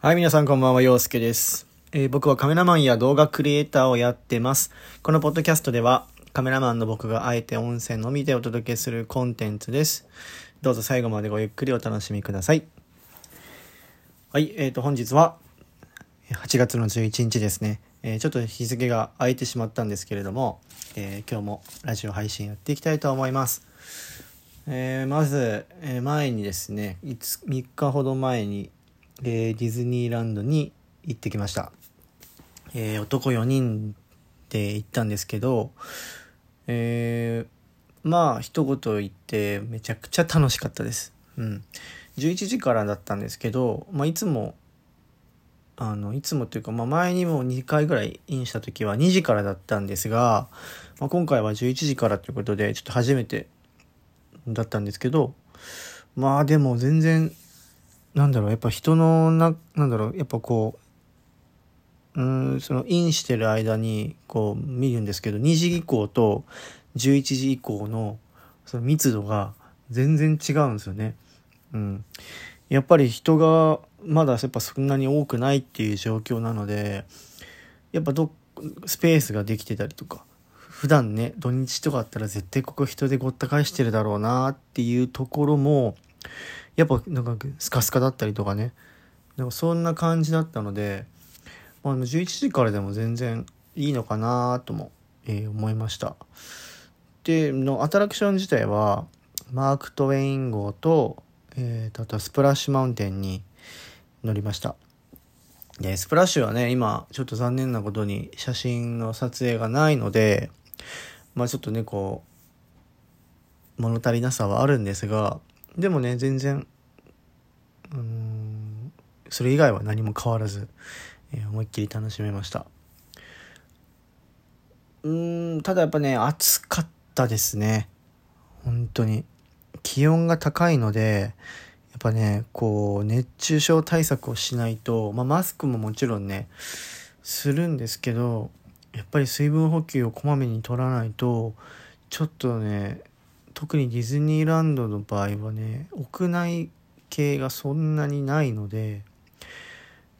はい、皆さんこんばんは、陽介です、えー僕はカメラマンや動画クリエイターをやってます。このポッドキャストでは、カメラマンの僕があえて音声のみでお届けするコンテンツです。どうぞ最後までごゆっくりお楽しみください。はい、えーと、本日は、8月の11日ですね。えーちょっと日付が空いてしまったんですけれども、えー今日もラジオ配信やっていきたいと思います。えーまず、えー前にですね3日ほど前に、えーディズニーランドに行ってきました、えー男4人で行ったんですけど、えーまあ一言言ってめちゃくちゃ楽しかったです。うん。11時からだったんですけど、まあ、いつもあのいつもというか、まあ、前にも2回ぐらいインした時は2時からだったんですが、まあ、今回は11時からということでちょっと初めてだったんですけどまあでも全然なんだろうやっぱ人のななんだろうやっぱこううんそのインしてる間にこう見るんですけど2時以降と11時以降のその密度が全然違うんですよね。うん、やっぱり人がまだやっぱそんなに多くないっていう状況なのでやっぱどスペースができてたりとか普段ね土日とかあったら絶対ここ人でごった返してるだろうなっていうところもやっぱなんかスカスカだったりとかねなんかそんな感じだったので、まあ、11時からでも全然いいのかなとも、えー思いました。でのアトラクション自体はマーク・トウェイン号と,、えーとあとはスプラッシュマウンテンに乗りました。でスプラッシュはね今ちょっと残念なことに写真の撮影がないのでまあちょっとねこう物足りなさはあるんですがでもね全然うーんそれ以外は何も変わらず、えー思いっきり楽しめました。うんただやっぱね暑かったですね。本当に。気温が高いのでやっぱねこう熱中症対策をしないと、まあ、マスクももちろんねするんですけどやっぱり水分補給をこまめに取らないとちょっとね特にディズニーランドの場合はね屋内系がそんなにないので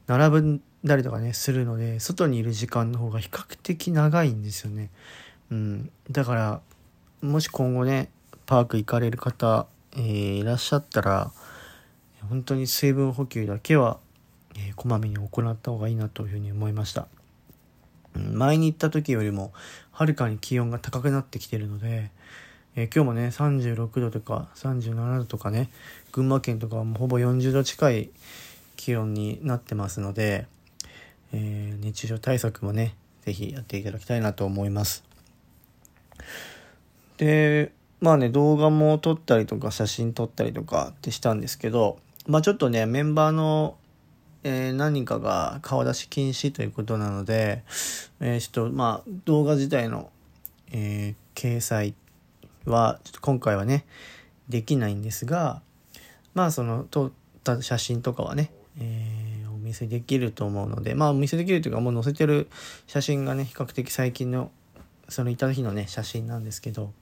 並んだりとかねするので外にいる時間の方が比較的長いんですよね。うん、だからもし今後ねパーク行かれる方、えーいらっしゃったら本当に水分補給だけは、えーこまめに行った方がいいなというふうに思いました。前に行った時よりもはるかに気温が高くなってきてるので、えー今日もね36度とか37度とかね群馬県とかはもうほぼ40度近い気温になってますので、えー熱中症対策もね是非やっていただきたいなと思います。でまあね動画も撮ったりとか写真撮ったりとかってしたんですけどまあちょっとねメンバーの、えー何かが顔出し禁止ということなので、えーちょっとまあ動画自体の、えー掲載はちょっと今回はねできないんですがまあその撮った写真とかはね、えーお見せできると思うのでまあお見せできるというかもう載せてる写真がね比較的最近のそのいた日のね写真なんですけど、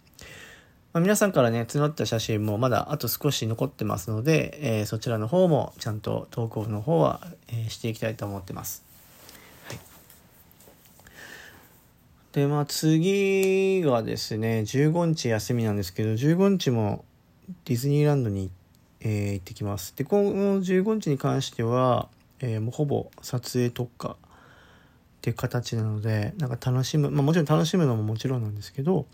まあ、皆さんからね募った写真もまだあと少し残ってますので、えーそちらの方もちゃんと投稿の方は、えーしていきたいと思ってます。はいでまあ次がですね15日休みなんですけど15日もディズニーランドに、えー行ってきます。でこの15日に関しては、えーもうほぼ撮影特化っていう形なのでなんか楽しむ、まあ、もちろん楽しむのももちろんなんですけど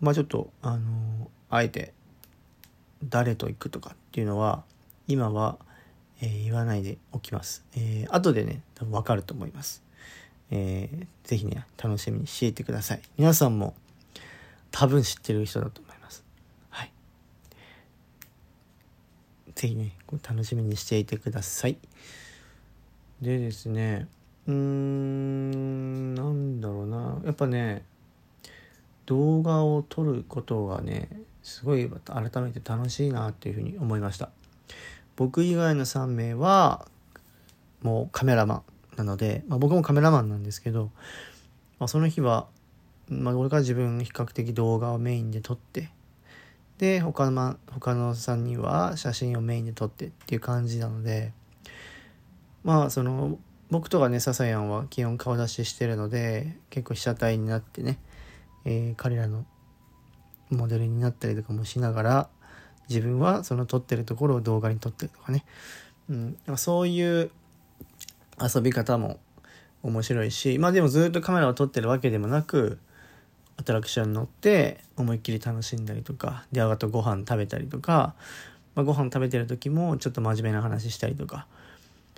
まあちょっとあのーあえて誰と行くとかっていうのは今は、え言わないでおきます、えー後でね多分分かると思います。えーぜひね楽しみにしていてください。皆さんも多分知ってる人だと思います。はい。ぜひね楽しみにしていてください。でですねうーんなんだろうな。やっぱね動画を撮ることがねすごい改めて楽しいなっていうふうに思いました。僕以外の3名はもうカメラマン。なので、まあ、僕もカメラマンなんですけど、まあ、その日は、まあ、俺が自分比較的動画をメインで撮ってで他の,、ま他の3人は写真をメインで撮ってっていう感じなのでまあその僕とかね笹谷は基本顔出ししてるので結構被写体になってね、えー、彼らのモデルになったりとかもしながら自分はその撮ってるところを動画に撮ってるとかね、うん、そういう遊び方も面白いしまあでもずっとカメラを撮ってるわけでもなくアトラクションに乗って思いっきり楽しんだりとかであとご飯食べたりとか、まあ、ご飯食べてる時もちょっと真面目な話したりとか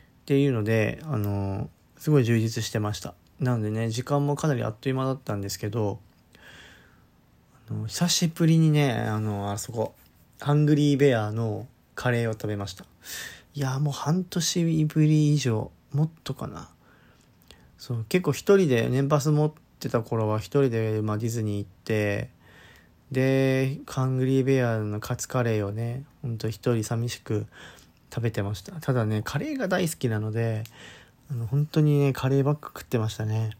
っていうのであのすごい充実してました。なのでね時間もかなりあっという間だったんですけどあの久しぶりにねあのあそこハングリーベアのカレーを食べました。いやもう半年ぶり以上もっとかな。そう結構一人で年パス持ってた頃は一人で、まあ、ディズニー行ってでハングリーベアのカツカレーをねほんと一人寂しく食べてました。ただねカレーが大好きなのであの本当にねカレーばっか食ってましたね。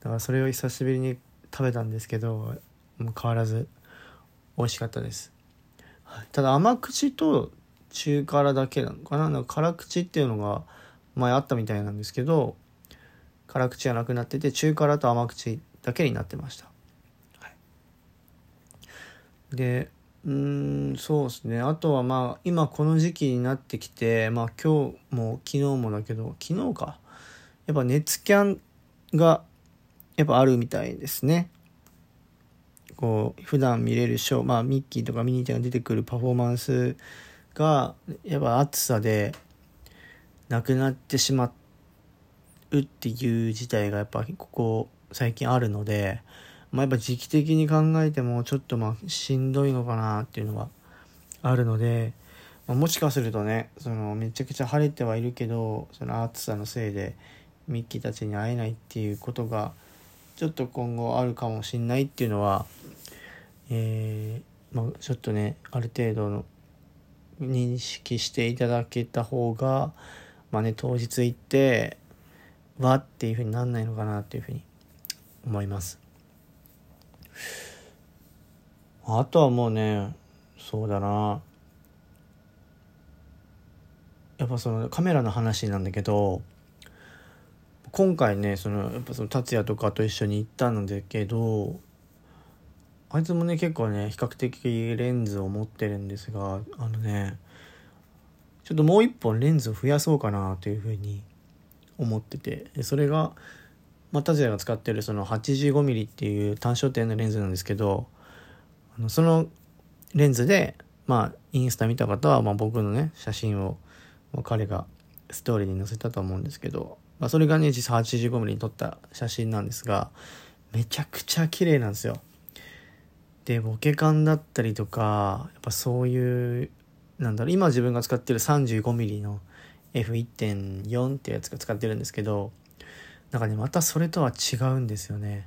だからそれを久しぶりに食べたんですけどもう変わらず美味しかったです、はい、ただ甘口と中辛だけなのかな？なんか辛口っていうのが前あったみたいなんですけど辛口がなくなってて中辛と甘口だけになってました、はい、でうんそうですね。あとはまあ今この時期になってきてまあ今日も昨日もだけど昨日か。やっぱ熱キャンがやっぱあるみたいですね。こう普段見れるショーまあミッキーとかミニーちゃんが出てくるパフォーマンスがやっぱ暑さでなくなってしまうっていう事態がやっぱここ最近あるので、まあ、やっぱ時期的に考えてもちょっとまあしんどいのかなっていうのはあるので、まあ、もしかするとねそのめちゃくちゃ晴れてはいるけどその暑さのせいでミッキーたちに会えないっていうことがちょっと今後あるかもしんないっていうのは、えーまあ、ちょっとねある程度の認識していただけた方がまあね当日行ってわっていうふうになんないのかなっていうふうに思います。あとはもうねそうだな。やっぱそのカメラの話なんだけど今回ねそのやっぱその達也とかと一緒に行ったんだけどあいつもね結構ね比較的レンズを持ってるんですがあのねちょっともう一本レンズを増やそうかなというふうに思っててそれが、まあ、達也が使ってるその 85mm っていう単焦点のレンズなんですけどあのそのレンズでまあインスタ見た方は、まあ、僕のね写真を、まあ、彼がストーリーに載せたと思うんですけど、まあ、それがね実際 85mm に撮った写真なんですがめちゃくちゃ綺麗なんですよ。でボケ感だったりとかやっぱそういうなんだろう今自分が使ってる 35mm の F1.4 っていうやつが使ってるんですけどなんかねまたそれとは違うんですよね。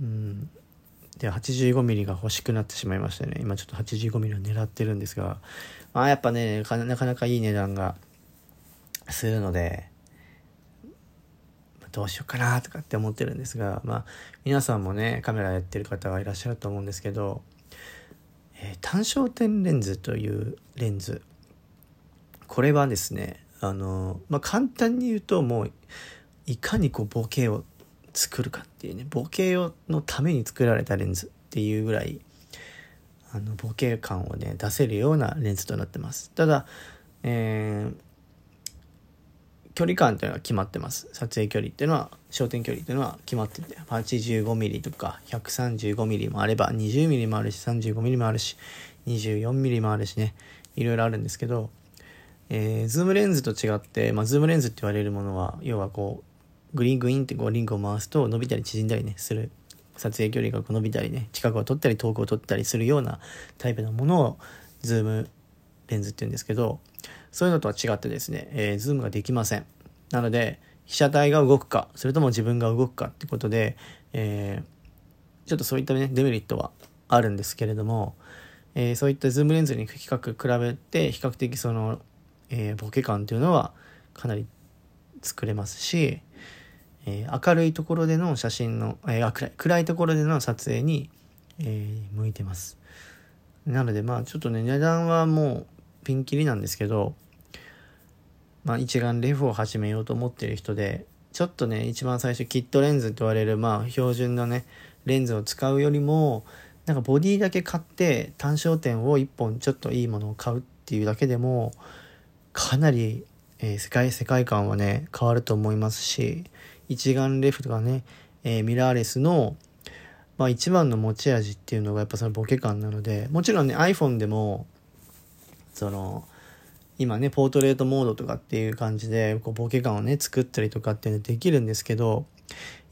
うん。で 85mm が欲しくなってしまいましたね。今ちょっと 85mm を狙ってるんですがまあやっぱねなかなかいい値段がするのでどうしようかなとかって思ってるんですがまあ皆さんもねカメラやってる方はいらっしゃると思うんですけどえ、単焦点レンズというレンズ。これはですねあの、まあ、簡単に言うともういかにこうボケを作るかっていうねボケのために作られたレンズっていうぐらいあのボケ感をね出せるようなレンズとなってます。ただ、えー、距離感っていうのは決まってます。撮影距離っていうのは、焦点距離っていうのは決まってて、85ミリとか135ミリもあれば、20ミリもあるし、35ミリもあるし、24ミリもあるしね、いろいろあるんですけど、えー、ズームレンズと違って、まあ、ズームレンズって言われるものは、要はこう、グイーングイーンってこうリングを回すと伸びたり縮んだりね、する。撮影距離が伸びたりね、近くを撮ったり遠くを撮ったりするようなタイプのものを、ズームレンズって言うんですけど、そういうのとは違ってですね、えー、ズームができません。なので、被写体が動くか、それとも自分が動くかってことで、えー、ちょっとそういったね、デメリットはあるんですけれども、えー、そういったズームレンズに比較比べて、比較的その、えー、ボケ感というのはかなり作れますし、えー、明るいところでの写真の、えー、暗い暗いところでの撮影に、えー、向いてます。なのでまあちょっとね値段はもうピンキリなんですけどまあ、一眼レフを始めようと思ってる人で、ちょっとね、一番最初キットレンズと言われる、まあ、標準のね、レンズを使うよりも、なんかボディだけ買って単焦点を1本ちょっといいものを買うっていうだけでも、かなり、えー、世界、世界観はね、変わると思いますし、一眼レフとかね、えー、ミラーレスの、まあ一番の持ち味っていうのがやっぱそのボケ感なので、もちろんね iPhone でも、その、今ね、ポートレートモードとかっていう感じで、こうボケ感をね、作ったりとかっていうのできるんですけど、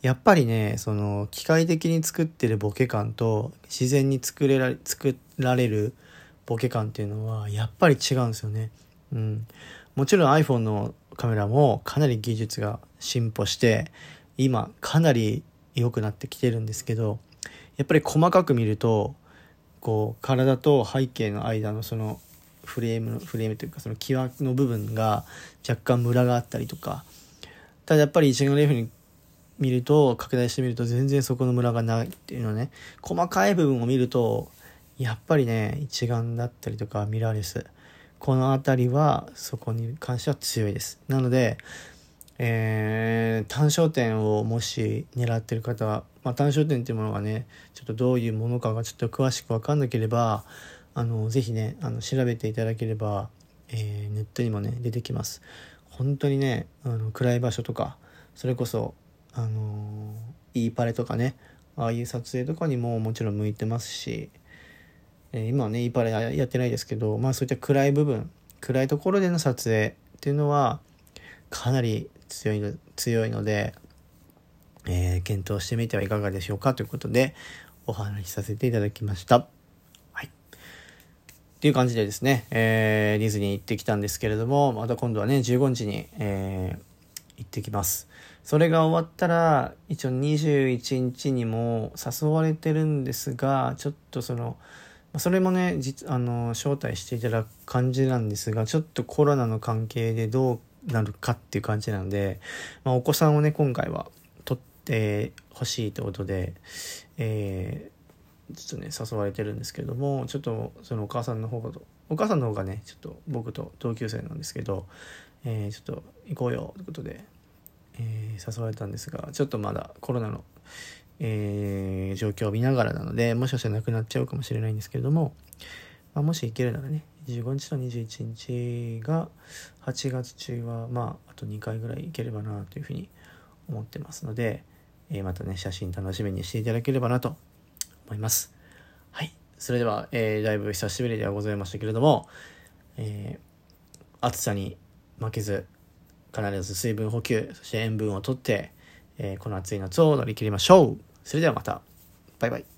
やっぱりね、その、機械的に作ってるボケ感と、自然に作れられ、作られるボケ感っていうのは、やっぱり違うんですよね。うん。もちろん iPhone のカメラもかなり技術が進歩して、今かなり良くなってきてるんですけど、やっぱり細かく見るとこう体と背景の間のそのフレームのフレームというかその際の部分が若干ムラがあったりとか。ただやっぱり一眼レフに見ると拡大してみると全然そこのムラがないっていうのはね細かい部分を見るとやっぱりね一眼だったりとかミラーレス。この辺りはそこに関しては強いです。なのでえー、単焦点をもし狙ってる方は、まあ、単焦点っていうものがねちょっとどういうものかがちょっと詳しく分かんなければあのぜひねあの調べていただければ、えー、ネットにもね出てきます本当にねあの暗い場所とかそれこそあのいいパレとかねああいう撮影とかにももちろん向いてますし、えー、今はねいいパレやってないですけどまあそういった暗い部分暗いところでの撮影っていうのはかなり強いの強いので、えー、検討してみてはいかがでしょうかということでお話しさせていただきました。っていう感じでですね、えー、ディズニー行ってきたんですけれども、また今度はね、15日に、えー、行ってきます。それが終わったら、一応21日にも誘われてるんですが、ちょっとその、それもね、実、あの、招待していただく感じなんですが、ちょっとコロナの関係でどうなるかっていう感じなので、まあ、お子さんをね今回は取ってほしいということで、えー、ちょっとね誘われてるんですけどもちょっとそのお母さんの方がお母さんの方がねちょっと僕と同級生なんですけど、えー、ちょっと行こうよということで、えー、誘われたんですがちょっとまだコロナの、えー、状況を見ながらなのでもしかしたらなくなっちゃうかもしれないんですけれども、まあ、もし行けるならね15日と21日が8月中はまああと2回ぐらい行ければなというふうに思ってますので、え、またね写真楽しみにしていただければなと思います。はい。それでは、えー、だいぶ久しぶりではございましたけれども、えー、暑さに負けず必ず水分補給そして塩分をとって、えー、この暑い夏を乗り切りましょう。それではまた。バイバイ。